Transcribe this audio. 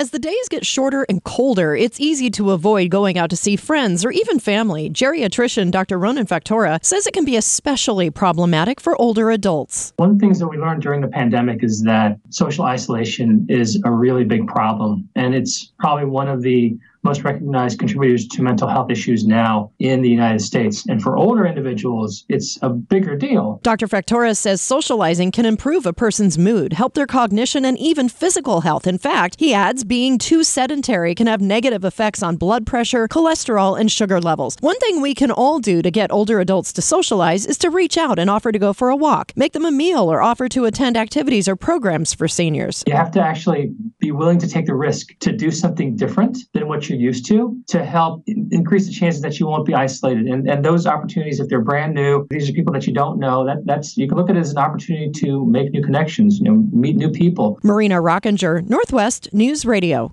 As the days get shorter and colder, it's easy to avoid going out to see friends or even family. Geriatrician Dr. Ronan Factora says it can be especially problematic for older adults. One of the things that we learned during the pandemic is that social isolation is a really big problem. And it's probably one of the most recognized contributors to mental health issues now in the United States. And for older individuals, it's a bigger deal. Dr. Factora says socializing can improve a person's mood, help their cognition, and even physical health. In fact, he adds being too sedentary can have negative effects on blood pressure, cholesterol, and sugar levels. One thing we can all do to get older adults to socialize is to reach out and offer to go for a walk, make them a meal, or offer to attend activities or programs for seniors. You have to actually be willing to take the risk to do something different than what you're used to to help increase the chances that you won't be isolated. And, and those opportunities, if they're brand new, these are people that you don't know, that, that's you can look at it as an opportunity to make new connections, you know, meet new people. Marina Rockinger, Northwest News Radio.